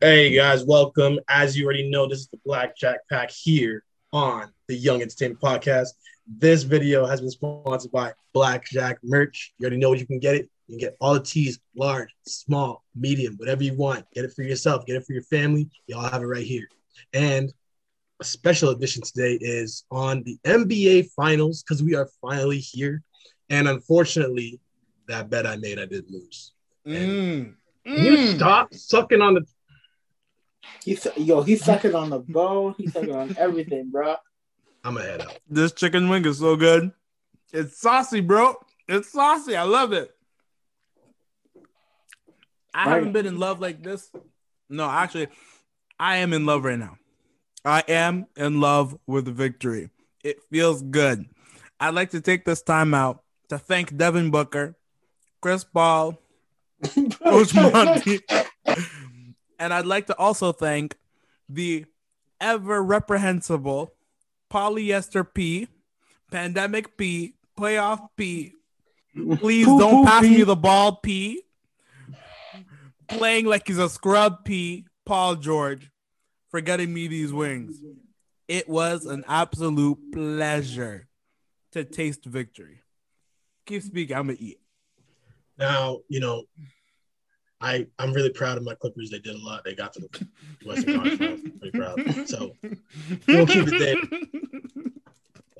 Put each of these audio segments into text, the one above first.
Hey guys, welcome. As you already know, this is the Blackjack Pack here on the Young Entertainment Podcast. This video has been sponsored by Blackjack Merch. You already know what you can get it. You can get all the teas, large, small, medium, whatever you want. Get it for yourself, get it for your family. Y'all have it right here. And a special edition today is on the NBA Finals because we are finally here. And unfortunately, that bet I made, I did lose. Mm. Can you stop sucking on the He's yo, he's sucking on the bone. He's sucking on everything, bro. I'm gonna head out. This chicken wing is so good. It's saucy, bro. It's saucy. I love it. I Right. haven't been in love like this. No, actually, I am in love right now. I am in love with victory. It feels good. I'd like to take this time out to thank Devin Booker, Chris Paul, Coach Monty. And I'd like to also thank the ever reprehensible polyester P, pandemic P, playoff P. Please Poo don't poo pass P. me the ball P. Playing like he's a scrub P, Paul George, for getting me these wings. It was an absolute pleasure to taste victory. Keep speaking. I'm gonna eat. Now, you know, I I'm really proud of my Clippers. They did a lot. They got to the Western Conference. Finals. Pretty proud. So we'll keep it there.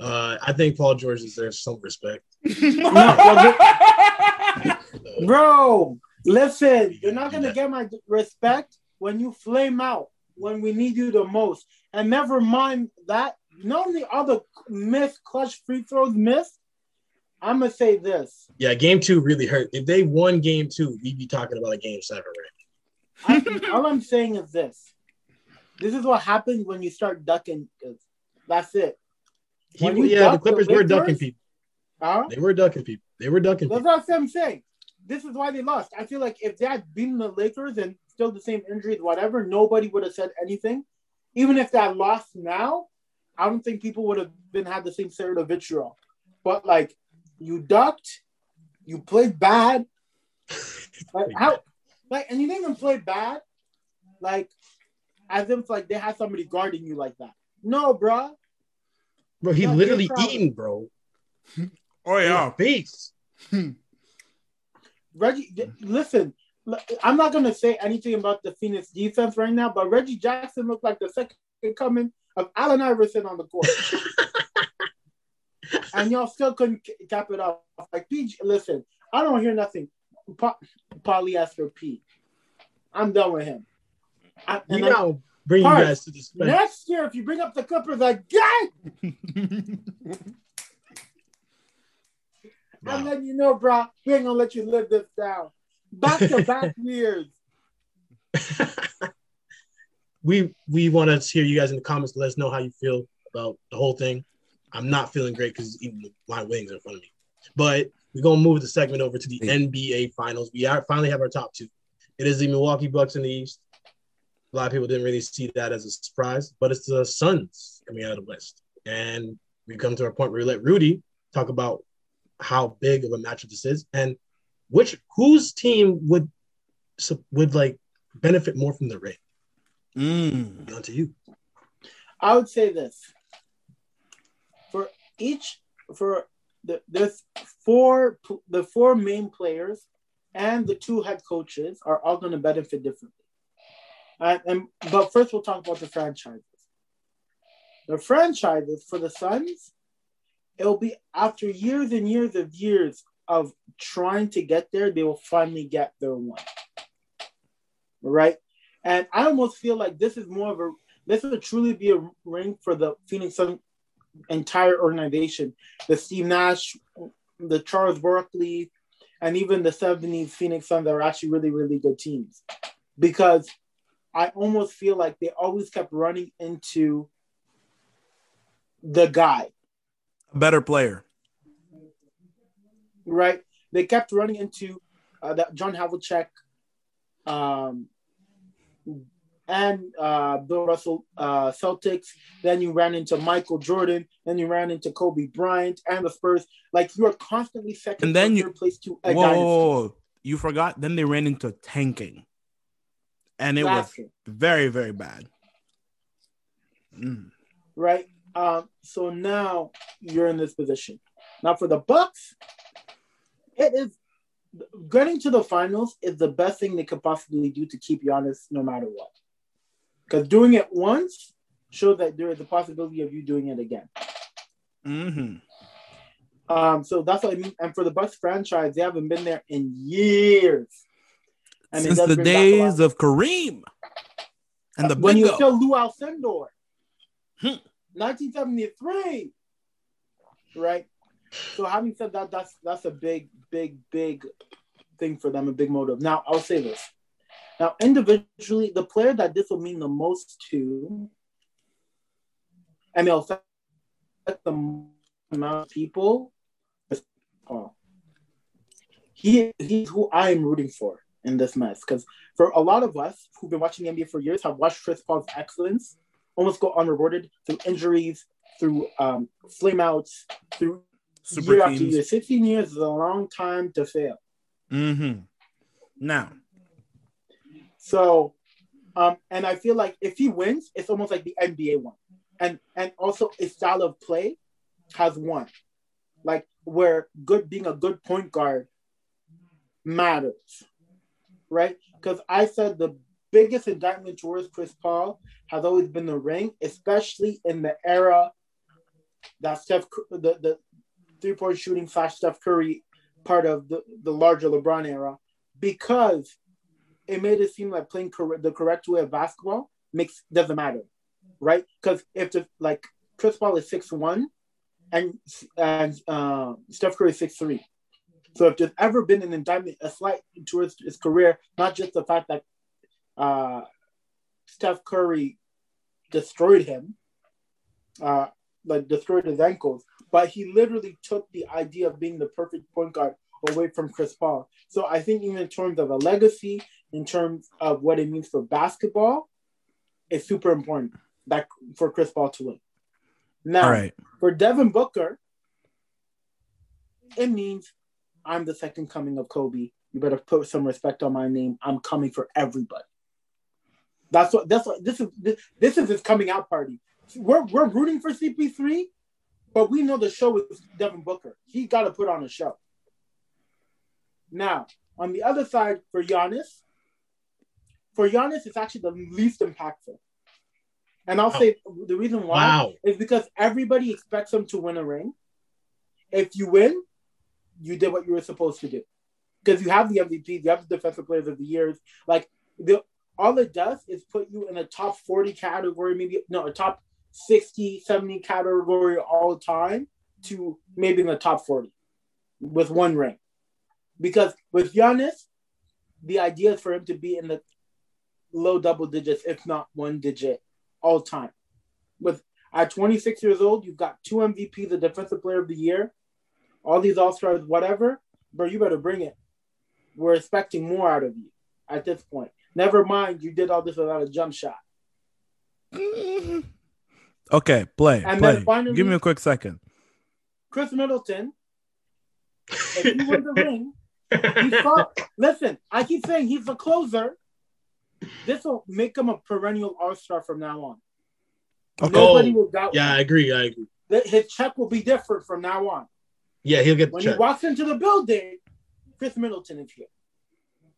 Uh, I think Paul George deserves some respect. Bro, listen, you're not gonna get my respect when you flame out when we need you the most. And never mind that, not only all the missed clutch free throws missed, I'm gonna say this. yeah, game two really hurt. If they won game two, we'd be talking about a game seven, right? I, all I'm saying is this. This is what happens when you start ducking. That's it. He, yeah, the duck the Clippers were ducking people. Huh? They were ducking people. They were ducking That's people. what I'm saying. This is why they lost. I feel like if they had beaten the Lakers and still the same injuries, whatever, nobody would have said anything. Even if that lost now, I don't think people would have been had the same spirit of vitriol. But like, you ducked, you played bad. Like how, like, and you didn't even play bad, like, as if like they had somebody guarding you like that. No, bruh. Bro, he Yeah, literally you're eating, bro. Oh yeah. Face. Reggie, th- listen, I'm not gonna say anything about the Phoenix defense right now, but Reggie Jackson looked like the second coming of Allen Iverson on the court, and y'all still couldn't cap it off. Like, PG, listen, I don't hear nothing. Po- polyester P. I'm done with him. I, We and I- now bring you guys to this. next year, if you bring up the Clippers again, I'm letting you know, bro, we ain't gonna let you live this down. Back to back years. we we want to hear you guys in the comments. Let us know how you feel about the whole thing. I'm not feeling great because eating my wings are in front of me. But we're gonna move the segment over to the NBA Finals. We are finally have our top two. It is the Milwaukee Bucks in the East. A lot of people didn't really see that as a surprise, but it's the Suns coming out of the West. And we come to our point where we let Rudy talk about how big of a matchup this is and which whose team would would like benefit more from the ring. Mm. On to you. I would say this for each for the there's four the four main players and the two head coaches are all going to benefit differently. And, but first we'll talk about the franchises. The franchises for the Suns, it'll be after years and years of years of trying to get there, they will finally get their one. Right? And I almost feel like this is more of a this will truly be a ring for the Phoenix Sun entire organization. The Steve Nash, the Charles Barkley, and even the 70s Phoenix Suns are actually really, really good teams. Because I almost feel like they always kept running into the guy, A better player. right? They kept running into uh, that John Havlicek, um, and uh, Bill Russell uh, Celtics. Then you ran into Michael Jordan. Then you ran into Kobe Bryant and the Spurs. Like you are constantly second And then you- third place to a whoa, whoa. you forgot. Then they ran into tanking, and it was very, very bad. Mm. right? Um, so now you're in this position. Now for the Bucks, it is getting to the finals is the best thing they could possibly do to keep Giannis no matter what. Because doing it once shows that there is a possibility of you doing it again. hmm Um, so that's what I mean. And for the Bucks franchise, they haven't been there in years. And Since the bring back a lot days of Kareem and the when you still Lou Alcindor, Hmm. 1973, right? So having said that, that's that's a big, big, big thing for them, a big motive. Now I'll say this. Now individually, the player that this will mean the most to, and it'll affect the amount of people. is Paul. He he's who I am rooting for in this mess because for a lot of us who've been watching the NBA for years have watched Chris Paul's excellence almost go unrewarded through injuries, through um, flameouts, through Super year after year. 16 years is a long time to fail. hmm Now, So, um, and I feel like if he wins, it's almost like the NBA one, and and also his style of play has won, like where good being a good point guard matters, right? Because I said the biggest indictment towards Chris Paul has always been the ring, especially in the era that Steph the the three point shooting slash Steph Curry part of the the larger LeBron era, because it made it seem like playing cor- the correct way of basketball makes doesn't matter, right? Because if the like Chris Paul is six one, and and uh, Steph Curry is six three, so if there's ever been an indictment, a slight towards his career, not just the fact that uh, Steph Curry destroyed him, uh, like destroyed his ankles, but he literally took the idea of being the perfect point guard away from Chris Paul. So I think even in terms of a legacy, in terms of what it means for basketball, it's super important that for Chris Paul to win. Now, right. for Devin Booker, it means I'm the second coming of Kobe. You better put some respect on my name. I'm coming for everybody. That's what. That's what. This is. This, this is his coming out party. We're we're rooting for CP3, but we know the show is Devin Booker. He got to put on a show. Now, on the other side, for Giannis, for Giannis, it's actually the least impactful. And I'll Wow. say the reason why Wow. is because everybody expects him to win a ring. If you win, you did what you were supposed to do. Because you have the MVP, you have the defensive players of the years. Like the all it does is put you in a top 40 category, maybe no, a top 60, 70 category all time to maybe in the top 40 with one ring. Because with Giannis, the idea is for him to be in the low double digits, if not one digit, all time. With at 26 years old, you've got two MVPs, the Defensive Player of the Year, all these All Stars, whatever. Bro, you better bring it. We're expecting more out of you at this point. Never mind, you did all this without a jump shot. Okay, play. And play. then finally- Give me a quick second. Khris Middleton, if he wins the ring, he's fine. Listen, I keep saying he's a closer. This will make him a perennial All Star from now on. Okay. Nobody Oh, will doubt. Yeah, I agree. I agree. That His check will be different from now on. Yeah, he'll get the When check. he walks into the building, Khris Middleton is here.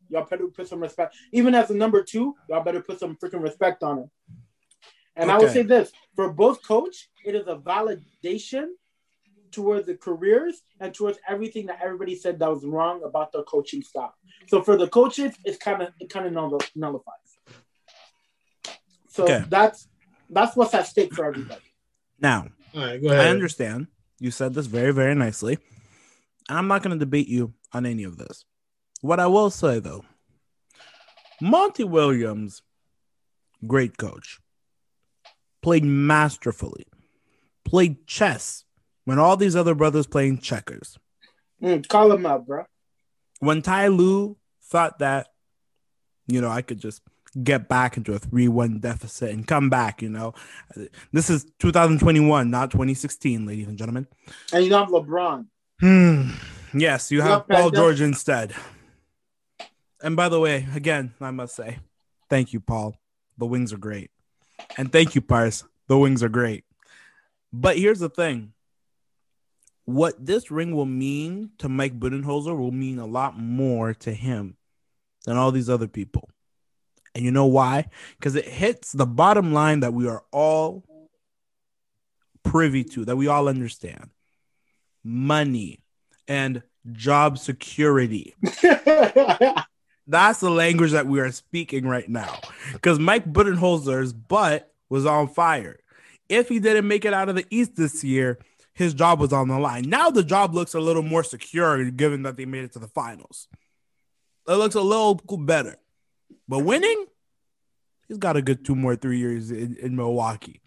Y'all better put some respect. Even as a number two, y'all better put some freaking respect on him. And I will say this for both coach, it is a validation towards the careers and towards everything that everybody said that was wrong about their coaching staff. So for the coaches, it's kind of it kind of null- nullifies. So Okay. that's that's what's at stake for everybody. Now, All right, go I understand. You said this very, very nicely. And I'm not going to debate you on any of this. What I will say, though, Monty Williams, great coach, played masterfully, played chess when all these other brothers playing checkers. Mm, call him up, bro. When Ty Lue thought that, you know, I could just get back into a 3 1 deficit and come back, you know, this is 2021, not 2016, ladies and gentlemen. And you don't have LeBron. Hmm. Yes, you Yeah, have Paul. George instead. And by the way, again, I must say, Thank you, Paul. The wings are great. And thank you, Parse. The wings are great. But here's the thing. What this ring will mean to Mike Budenholzer will mean a lot more to him than all these other people. And you know why? Because it hits the bottom line that we are all privy to, that we all understand money and job security. That's the language that we are speaking right now. Because Mike Budenholzer's butt was on fire. If he didn't make it out of the East this year, his job was on the line. Now the job looks a little more secure given that they made it to the finals. It looks a little better. But winning, he's got a good two more, three years in, in Milwaukee.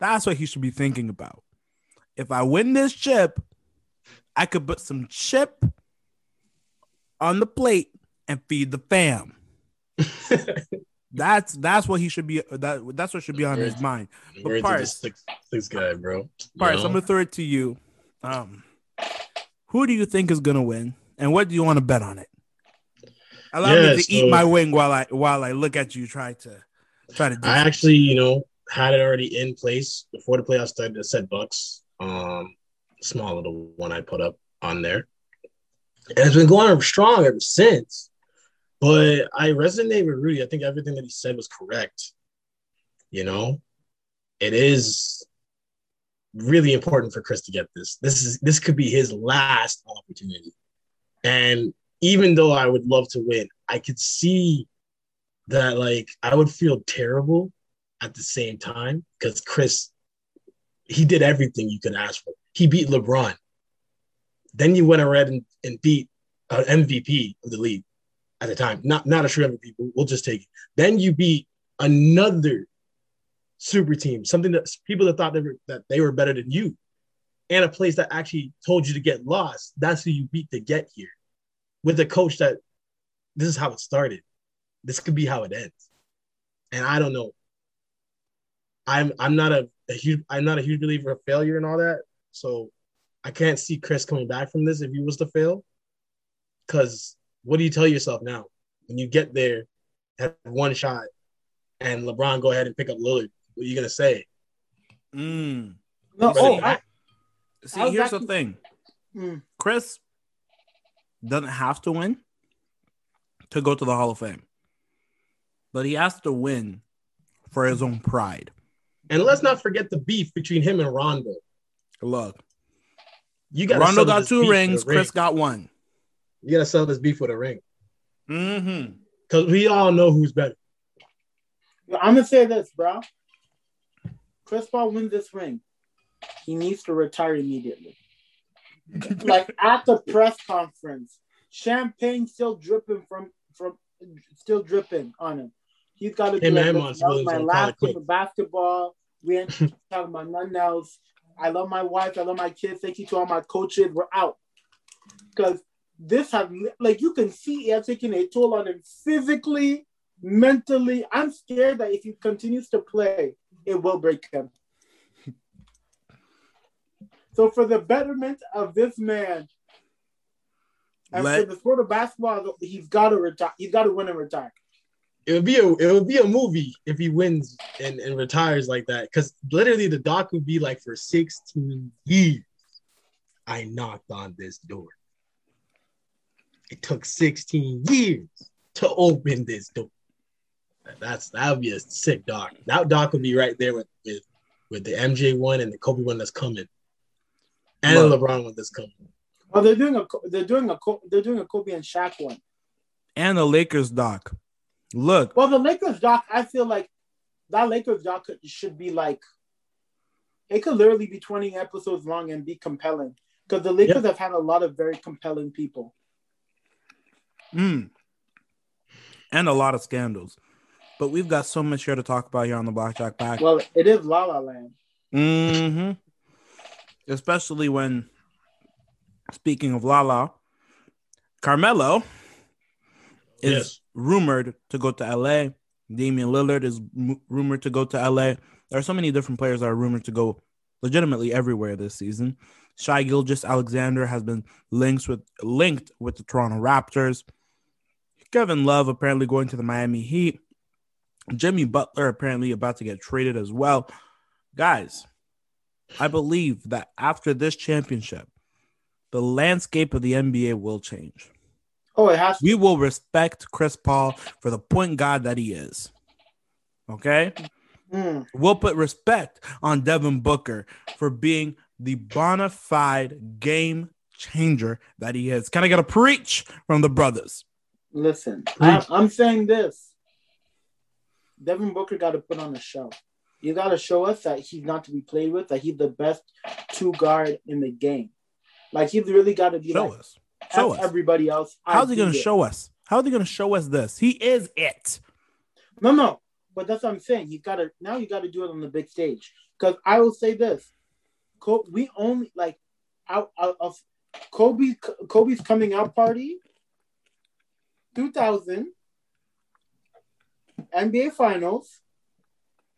That's what he should be thinking about. If I win this chip, I could put some chip on the plate and feed the fam. that's that's what he should be. That that's what should be on his mind. But six, six guy, bro. Parse, I'm gonna throw it to you. Um, who do you think is gonna win, and what do you want to bet on it? Allow yeah, me to so, eat my wing while I while I look at you try to try to. I actually, you know, had it already in place before the playoffs started. to set Bucks, um, small little one I put up on there, and it's been going strong ever since. But I resonate with Rudy. I think everything that he said was correct. You know, it is really important for Chris to get this. This is this could be his last opportunity. And even though I would love to win, I could see that like I would feel terrible at the same time because Chris, he did everything you could ask for. He beat LeBron. Then you went around and, and beat uh, an MVP of the league at the time. Not not a sure MVP. We'll just take it. Then you beat another super team, something that people that thought they were that they were better than you, and a place that actually told you to get lost. That's who you beat to get here with a coach that this is how it started. This could be how it ends. And I don't know. I'm I'm not a, a huge I'm not a huge believer of failure and all that. So I can't see Chris coming back from this if he was to fail. Cause what do you tell yourself now? When you get there, have one shot, and LeBron go ahead and pick up Lillard, what are you gonna say? Mm. No, oh, I, see, here's the thing. Mm. Chris doesn't have to win to go to the Hall of Fame, but he has to win for his own pride. And let's not forget the beef between him and Rondo. Look, you got Rondo got two rings. Chris ring. got one. You gotta sell this beef for the ring. Mm-hmm. Because we all know who's better. I'm gonna say this, bro. Chris Paul wins this ring. He needs to retire immediately like at the press conference, champagne still dripping from from still dripping on him. He's got to be like, my last game of basketball. We ain't talking about nothing else. I love my wife. I love my kids. Thank you to all my coaches. We're out because this has like you can see it taking a toll on him physically, mentally. I'm scared that if he continues to play, it will break him. So for the betterment of this man, and Let, for the sport of basketball, he's got to retire. He's got to win and retire. It would be a it would be a movie if he wins and, and retires like that. Because literally the doc would be like for 16 years, I knocked on this door. It took 16 years to open this door. That's that would be a sick doc. That doc would be right there with with, with the MJ one and the Kobe one that's coming and Look, LeBron one that's coming. Oh, they're doing a they're doing a they're doing a Kobe and Shaq one, and the Lakers doc. Look, well, the Lakers doc, I feel like that Lakers doc should be like it could literally be twenty episodes long and be compelling because the Lakers yep. have had a lot of very compelling people. Hmm. And a lot of scandals. But we've got so much here to talk about here on the Blackjack Pack. Well, it is La La Land. Mm-hmm especially when speaking of La La, Carmelo is yes. rumored to go to LA. Damian Lillard is m- rumored to go to LA. There are so many different players that are rumored to go legitimately everywhere this season. Shai Gilgeous-Alexander has been linked with linked with the Toronto Raptors. Kevin Love apparently going to the Miami Heat. Jimmy Butler apparently about to get traded as well. Guys, I believe that after this championship, the landscape of the NBA will change. Oh, it has to. We will respect Chris Paul for the point guard that he is. Okay? Mm. We'll put respect on Devin Booker for being the bona fide game changer that he is. Can I get a preach from the brothers? Listen, I, I'm saying this. Devin Booker got to put on a show. You got to show us that he's not to be played with, that he's the best two guard in the game. Like he's really got to be Show like us. Show us. everybody else. How's he going to show us? How's he going to show us this? He is it. No, no. But that's what I'm saying. You gotta now you gotta do it on the big stage. Because I will say this. Co- we only like out of Kobe Kobe's coming out party 2000 NBA Finals.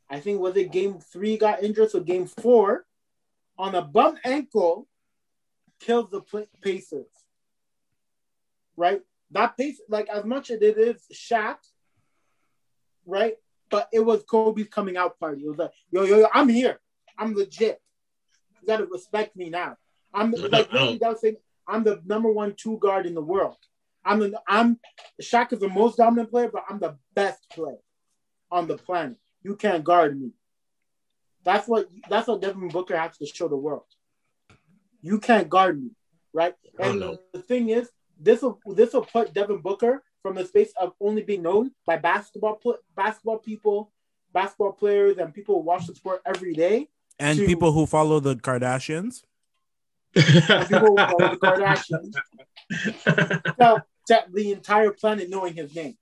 I think was it game three got injured, so game four on a bum ankle kills the Pacers. Right? That pace, like as much as it is Shaq, right? But it was Kobe's coming out party. It was like, yo, yo, yo, I'm here. I'm legit. You gotta respect me now. I'm like that I'm the number one two guard in the world. I'm the I'm Shaq is the most dominant player, but I'm the best player on the planet. You can't guard me. That's what that's what Devin Booker has to show the world. You can't guard me, right? I And know. the thing is, this will this will put Devin Booker from the space of only being known by basketball basketball people, basketball players, and people who watch the sport every day. And To- people who follow the Kardashians. People who follow the Kardashians. So, the entire planet knowing his name.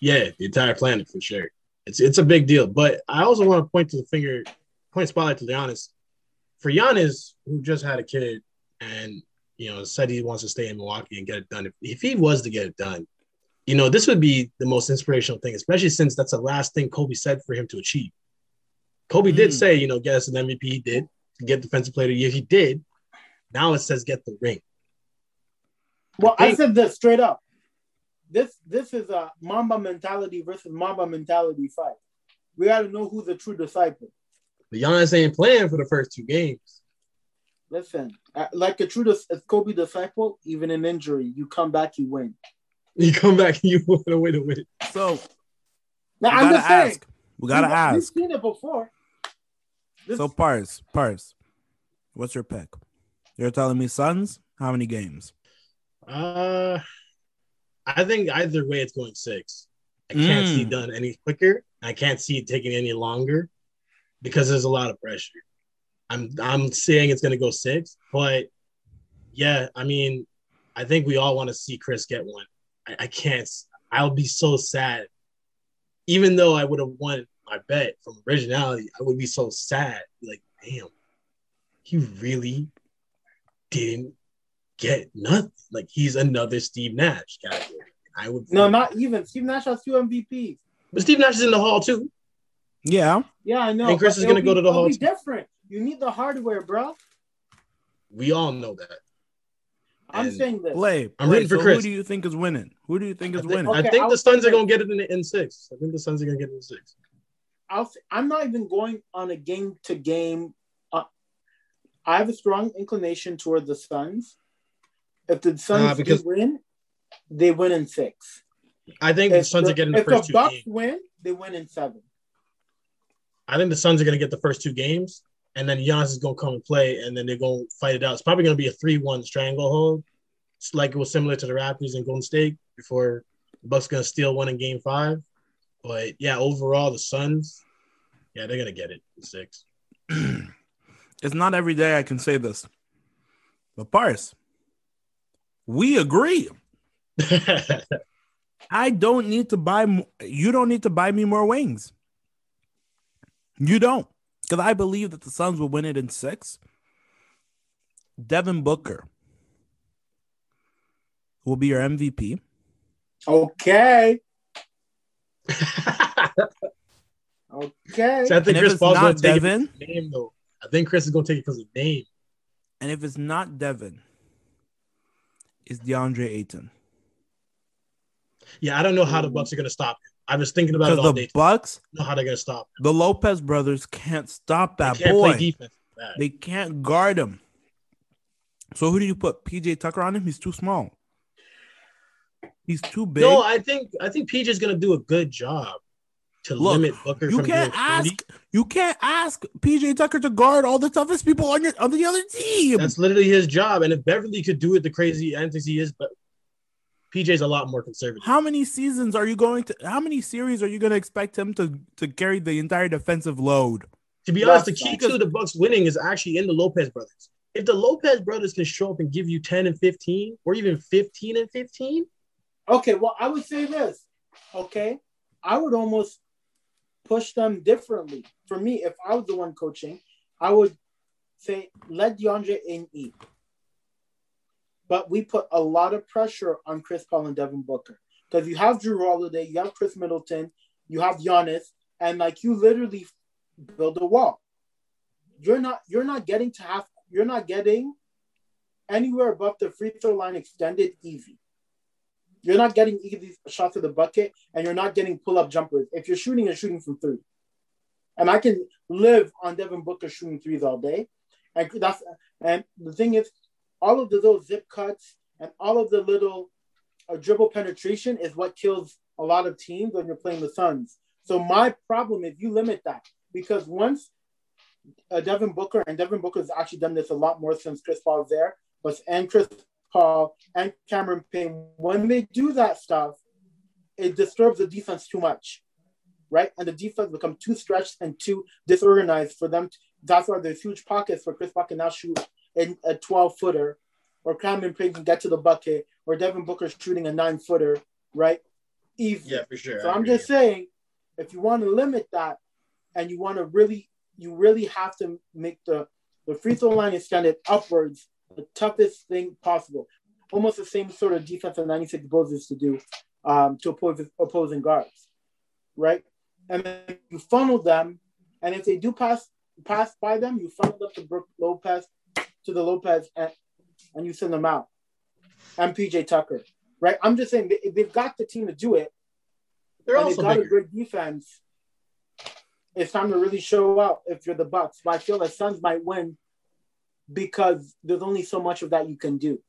yeah, the entire planet for sure. It's it's a big deal. But I also want to point to the finger, point spotlight to Giannis. For Giannis, who just had a kid and you know said he wants to stay in Milwaukee and get it done. If, if he was to get it done, you know this would be the most inspirational thing, especially since that's the last thing Kobe said for him to achieve. Kobe did Mm. say, you know, get us an MVP. He did get defensive player of the year. He did. Now it says get the ring. Well, I think- said this straight up. This this is a Mamba mentality versus Mamba mentality fight. We got to know who's the true disciple. But Giannis ain't playing for the first two games. Listen, uh, like a true dis- as Kobe disciple, even in injury, you come back, you win. You come back you want to win to win. So Now, I'm gotta just saying. We gotta we've, We've seen it before. This, So Parse, Parse, what's your pick? You're telling me Suns? How many games? Uh, I think either way it's going six. I can't see Mm. done any quicker. I can't see it taking any longer because there's a lot of pressure. I'm I'm saying it's gonna go six, but yeah, I mean, I think we all want to see Chris get one. I, I can't. I'll be so sad, even though I would have won my bet from originality. I would be so sad. Like, damn, he really didn't get nothing. Like he's another Steve Nash category. I would no, not even. Steve Nash has two MVPs. but Steve Nash is in the hall too. Yeah. Yeah, I know. And Chris but is gonna it'll go to the Hall be too. different. You need the hardware, bro. We all know that. I'm And saying this. Play. I'm play. rooting for so Chris. Who do you think is winning? Who do you think I is think, winning? I think I'll the Suns are gonna get it in, in six. I think the Suns are gonna get it in six. I'll say, I'm not even going on a game to game. Uh, I have a strong inclination toward the Suns. If the Suns Uh, because- win, they win in six. I think the If Suns the, are getting the if first the two Bucks games. win, they win in seven. I think the Suns are gonna get the first two games, and then Giannis is gonna come and play, and then they're gonna fight it out. It's probably gonna be a three-one stranglehold. It's like it was similar to the Raptors and Golden State before the Bucks gonna steal one in Game Five. But yeah, overall the Suns, yeah, they're gonna get it in six. it's not every day I can say this. But Parse, we agree. I don't need to buy. You don't need to buy me more wings. You don't, because I believe that the Suns will win it in six. Devin Booker will be your MVP. Okay. Okay. So I think And Chris Paul's gonna take Devin, it because of the name though. I think Chris is gonna take it because of the name. and if it's not Devin, it's DeAndre Ayton. Yeah, I don't know how the Bucks are gonna stop him. I was thinking about it all the day. Bucks, know how they're gonna stop. the Lopez brothers can't stop They that can't boy. play defense. They can't guard him. So who do you put? PJ Tucker on him? He's too small. He's too big. No, I think I think PJ's gonna do a good job to Look, limit Booker you from can't ask 40. you can't ask PJ Tucker to guard all the toughest people on your on the other team. That's literally his job. And if Beverley could do it the crazy antics he is, but PJ's a lot more conservative. how many seasons are you going to how many series are you going to expect him to to carry the entire defensive load? To be That's honest, the key to the Bucks winning is actually in the Lopez brothers. If the Lopez brothers can show up and give you 10 and 15, or even 15 and 15, Okay, well, I would say this. Okay, I would almost push them differently. For me, if I was the one coaching, I would say let DeAndre in eat. But we put a lot of pressure on Chris Paul and Devin Booker because you have Jrue Holiday, you have Khris Middleton, you have Giannis, and like you literally build a wall. You're not you're not getting to half. You're not getting anywhere above the free throw line extended easy. You're not getting easy shots to the bucket, and you're not getting pull up jumpers. If you're shooting, you're shooting from three. And I can live on Devin Booker shooting threes all day. And that's and the thing is, all of the little zip cuts and all of the little uh, dribble penetration is what kills a lot of teams when you're playing the Suns. So my problem is you limit that because once uh, Devin Booker and Devin Booker has actually done this a lot more since Chris Paul was there, but and Chris Paul and Cameron Payne, when they do that stuff, it disturbs the defense too much, right? And the defense become too stretched and too disorganized for them. To, that's why there's huge pockets where Chris Paul can now shoot in a 12 footer, or Cameron Payne can get to the bucket, or Devin Booker's shooting a nine footer, right? Easy. yeah, for sure. So I'm just saying, if you want to limit that, and you want to really, you really have to make the the free throw line extended upwards, the toughest thing possible. Almost the same sort of defense that 96 Bulls used to do um, to oppose opposing guards, right? And then you funnel them, and if they do pass pass by them, you funnel them to Brook Lopez, to the Lopez, and and you send them out. And PJ Tucker, right? I'm just saying they, they've got the team to do it They're also got a bigger. good defense. It's time to really show out if you're the Bucks. But I feel the Suns might win because there's only so much of that you can do.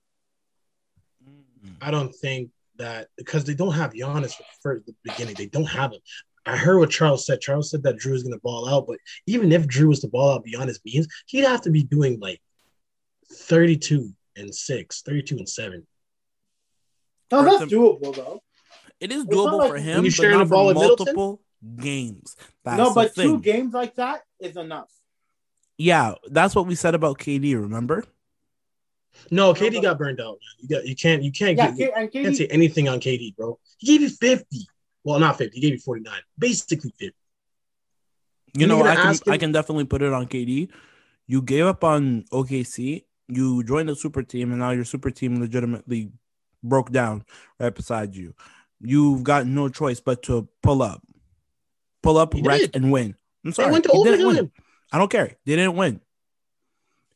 Mm. I don't think that because they don't have Giannis for the beginning. They don't have him. I heard what Charles said. Charles said that Jrue is going to ball out, but even if Jrue was to ball out beyond his means, he'd have to be doing like 32 and 6, 32 and 7. No, that's doable though. It is It's doable like- for him, you but share the ball with Middleton? multiple games. That's no, but two games like that is enough. Yeah, that's what we said about KD. Remember? No, No, KD but- got burned out. You got you can't you can't Yeah, get, K- and you can't say anything on KD, bro. He gave you 50. Well, not 50. He gave you 49. Basically 50. You You know, I can him- I can definitely put it on KD. You gave up on OKC. You joined the super team, and now your super team legitimately broke down right beside you. You've got no choice but to pull up, pull up, He wreck, did. and win. I'm They sorry, went to he didn't overtime. I don't care. They didn't win.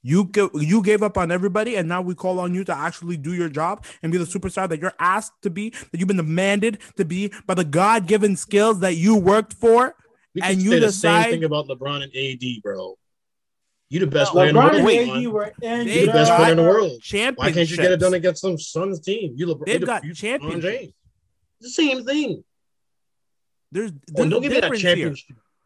You you gave up on everybody, and now we call on you to actually do your job and be the superstar that you're asked to be, that you've been demanded to be by the God-given skills that you worked for. We And can you say the same thing about LeBron and AD, bro. You the best player in the world. and Wait. AD were in You the best player in the world. Championships. Why can't you get it done against some Suns team? You LeBron. They've you the- got you LeBron championships. James. The same thing. There's, Oh, don't give me that difference here.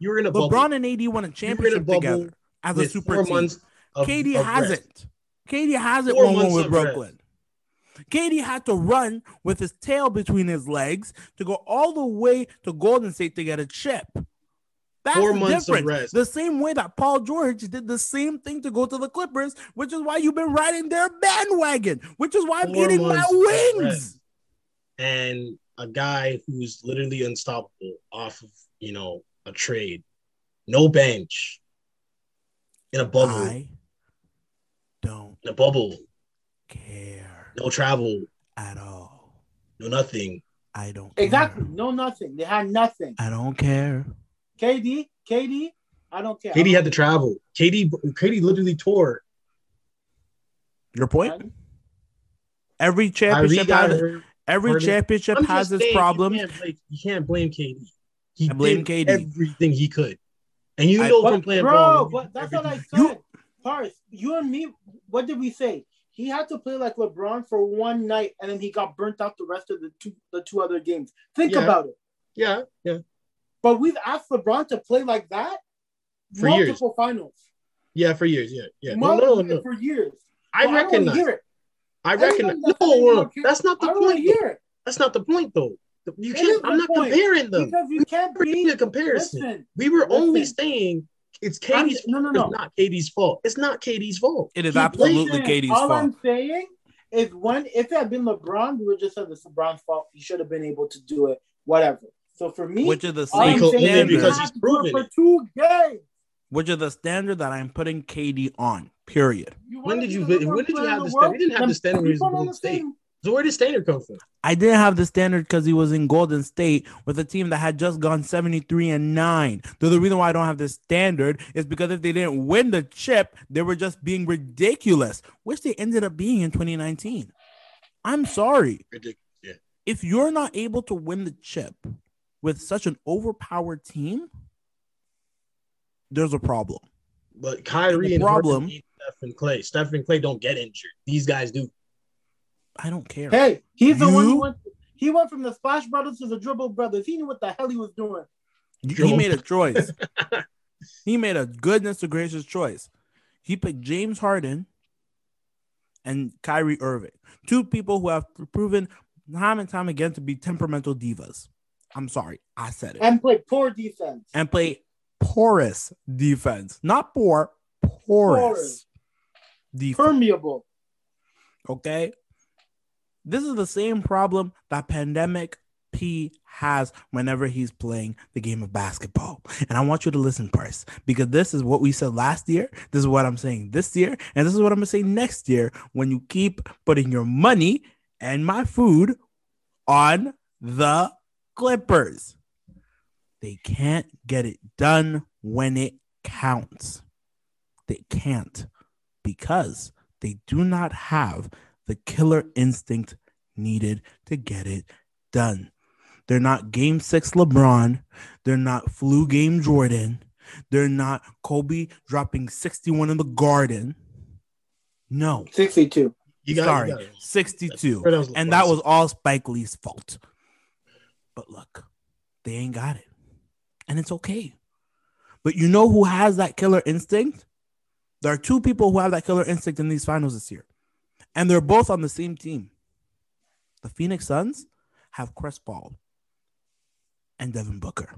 Championship. You were in a bubble. LeBron and AD won a in a championship together as a super team. of, KD of hasn't. KD hasn't Four won one with rest. Brooklyn. KD had to run with his tail between his legs to go all the way to Golden State to get a chip. That's Four the months of rest. The same way that Paul George did the same thing to go to the Clippers, which is why you've been riding their bandwagon, which is why I'm Four getting my wings. And a guy who's literally unstoppable off of, you know, a trade. No bench. In a bubble. I don't In a bubble. care No travel. at all. No nothing. I don't care. exactly no nothing. They had nothing. I don't care. KD, KD, I don't care. KD had to travel. KD KD literally tore. Your point? Every championship got had hurt. Every championship has just its problems. You can't, blame, you can't blame KD. He I blame did KD. everything he could, and you I- know But, from playing bro, ball. but that's what I said. You- Parse, you and me, what did we say? He had to play like LeBron for one night, and then he got burnt out the rest of the two the two other games. Think Yeah. about it. Yeah, yeah, But we've asked LeBron to play like that For years. multiple finals. yeah. For years, yeah, yeah. Multiple no, no. for years. I I don't recognize. wanna hear it. I Everybody recognize. that's No, no, that's not the I point. though. hear it That's not the point, though. You can't. I'm not point, comparing them. because you can't We're be. a comparison. Listen, we were only listen. saying it's I'm- no, no, fault. no. It's not KD's fault. It's not KD's fault. It is He absolutely Listen, KD's all fault. I'm saying is when if it had been LeBron, we would just said it's LeBron's fault. He should have been able to do it. Whatever. So for me, Which is the all same Because- only because he's have to do it proven for two games. Which is the standard that I'm putting KD on. Period. You When did you? the When did you have the the standard? world? We didn't have the standard when he was in on the State. So where did standard come from? I didn't have the standard because he was in Golden State with a team that had just gone 73 and 9. So the reason why I don't have the standard is because if they didn't win the chip, they were just being ridiculous, which they ended up being in 2019. I'm sorry. Ridiculous. Yeah. If you're not able to win the chip with such an overpowered team, there's a problem. But Kyrie the and problem- Harden need Steph and Clay. Steph and Clay don't get injured. These guys do. I don't care. Hey, he's the one who went. He went from the Splash Brothers to the Dribble Brothers. He knew what the hell he was doing. he made a choice. he made a goodness to gracious choice. He picked James Harden and Kyrie Irving, two people who have proven time and time again to be temperamental divas. I'm sorry, I said it. And play poor defense. And play porous defense, not poor, porous, Porous. defense. Permeable. Okay. This is the same problem that Pandemic P has whenever he's playing the game of basketball. And I want you to listen, Parse, because this is what we said last year. This is what I'm saying this year. And this is what I'm going to say next year when you keep putting your money and my food on the Clippers. They can't get it done when it counts. They can't because they do not have the killer instinct needed to get it done. They're not game six LeBron. They're not flu game Jordan. They're not Kobe dropping 61 in the garden. No, 62. You got sorry, you got it. 62. That And that was all Spike Lee's fault. But look, they ain't got it. And it's okay. But you know who has that killer instinct? There are two people who have that killer instinct in these finals this year. And they're both on the same team. The Phoenix Suns have Chris Paul and Devin Booker.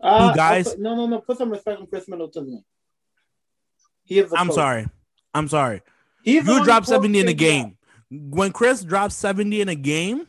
Uh, guys- I'll put- no, no, no. Put some respect on Khris Middleton's name. He is I'm coach. sorry. I'm sorry. He's You one dropped 70 in a game. out. When Chris dropped 70 in a game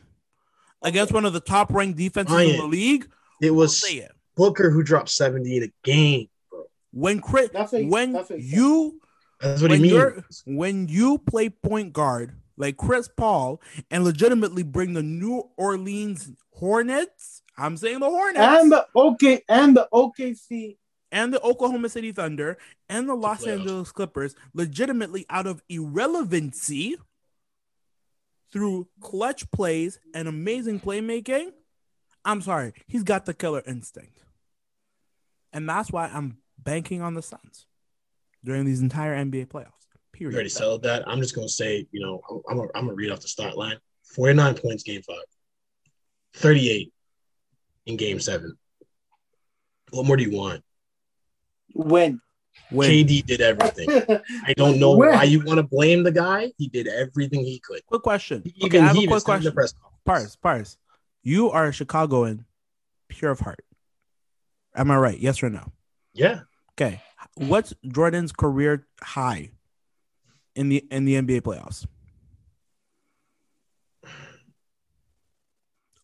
against one of the top ranked defenses in the league, It I'll was it. Booker who dropped 70 in a game, bro. When Chris, That's when that's what you That's what when he you're means. when you play point guard like Chris Paul and legitimately bring the New Orleans Hornets, I'm saying the Hornets And the OK and the OKC. and the Oklahoma City Thunder and the Los playoffs. Angeles Clippers legitimately out of irrelevancy through clutch plays and amazing playmaking. I'm sorry, he's got the killer instinct. And that's why I'm banking on the Suns during these entire NBA playoffs. Period. You Period. already settled that. I'm just gonna say, you know, I'm gonna, I'm gonna read off the start line. 49 points, game five. 38 in game seven. What more do you want? When. Win. KD did everything. I don't know Win. why you want to blame the guy. He did everything he could. Quick question. He Okay, even I have a even quick the question. press conference. Parse, Parse, you are a Chicagoan, pure of heart. Am I right? Yes or no? Yeah, Okay. What's Jordan's career high in the in the NBA playoffs?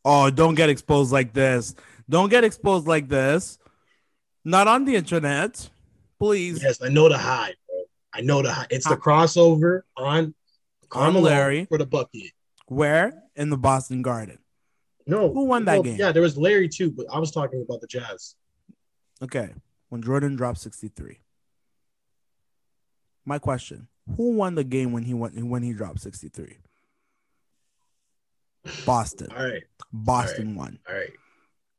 Oh, don't get exposed like this. Don't get exposed like this. Not on the internet. Please. yes, I know the high, bro. I know the high. It's the crossover on Carmelo Larry. for the bucket. Where? In the Boston Garden. No, Who won that well, game? Yeah, there was Larry too, but I was talking about the Jazz. Okay. When Jordan dropped 63. My question. Who won the game when he went when he dropped 63? Boston. All right. Boston won. All right.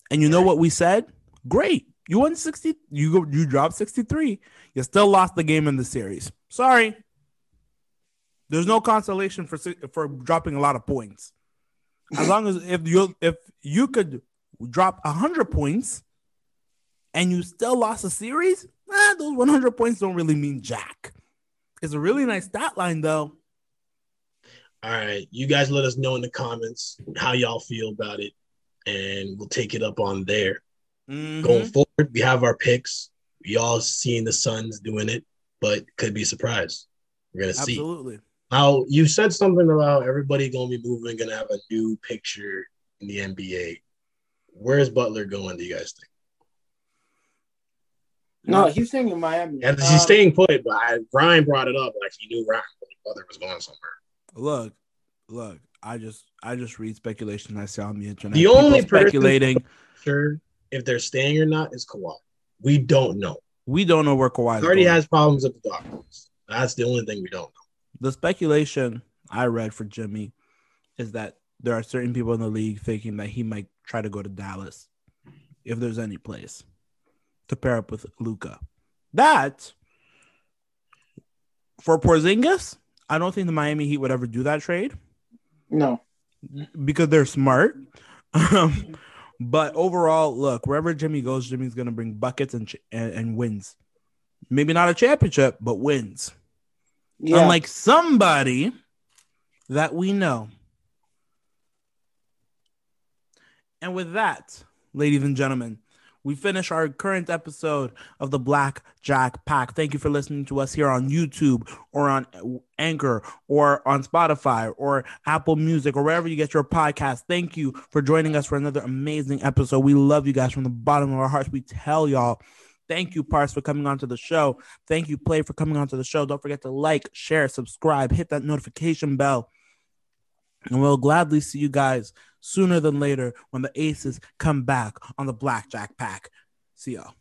And you know Right. what we said? Great. You won 60. You go you dropped 63. You still lost the game in the series. Sorry. There's no consolation for for dropping a lot of points. As long as if you if you could drop 100 points and you still lost a series, eh, those 100 points don't really mean jack. It's a really nice stat line though. All right. You guys let us know in the comments how y'all feel about it, and we'll take it up on there. Mhm. Going forward, we have our picks. We all seeing the Suns doing it, but could be surprised. We're gonna see. Absolutely. Now you said something about everybody gonna be moving, gonna have a new picture in the NBA. Where's Butler going? Do you guys think? No, he's staying in Miami. Yeah, he's Um, staying put, but I, Brian brought it up like he knew Ryan Butler was going somewhere. Look, look. I just I just read speculation I see on the internet. The People only person- speculating. Sure, if they're staying or not is Kawhi. We don't know. We don't know where Kawhi He already going. has problems at the doctors. That's the only thing we don't know. the speculation I read for Jimmy is that there are certain people in the league thinking that he might try to go to Dallas if there's any place to pair up with Luka. That for Porzingis, I don't think the Miami Heat would ever do that trade No. because they're smart. Um, but overall, look, wherever Jimmy goes, Jimmy's gonna bring buckets and ch- and, and wins. Maybe not a championship, but wins. Yeah. Unlike somebody that we know. And with that, ladies and gentlemen, we finish our current episode of the Black Jack Pack. Thank you for listening to us here on YouTube or on Anchor or on Spotify or Apple Music or wherever you get your podcast. Thank you for joining us for another amazing episode. We love you guys from the bottom of our hearts. We tell y'all. Thank you, Parse, for coming onto the show. Thank you, Play, for coming onto the show. Don't forget to like, share, subscribe, hit that notification bell. And we'll gladly see you guys sooner than later when the Aces come back on the Blackjack Pack. See y'all.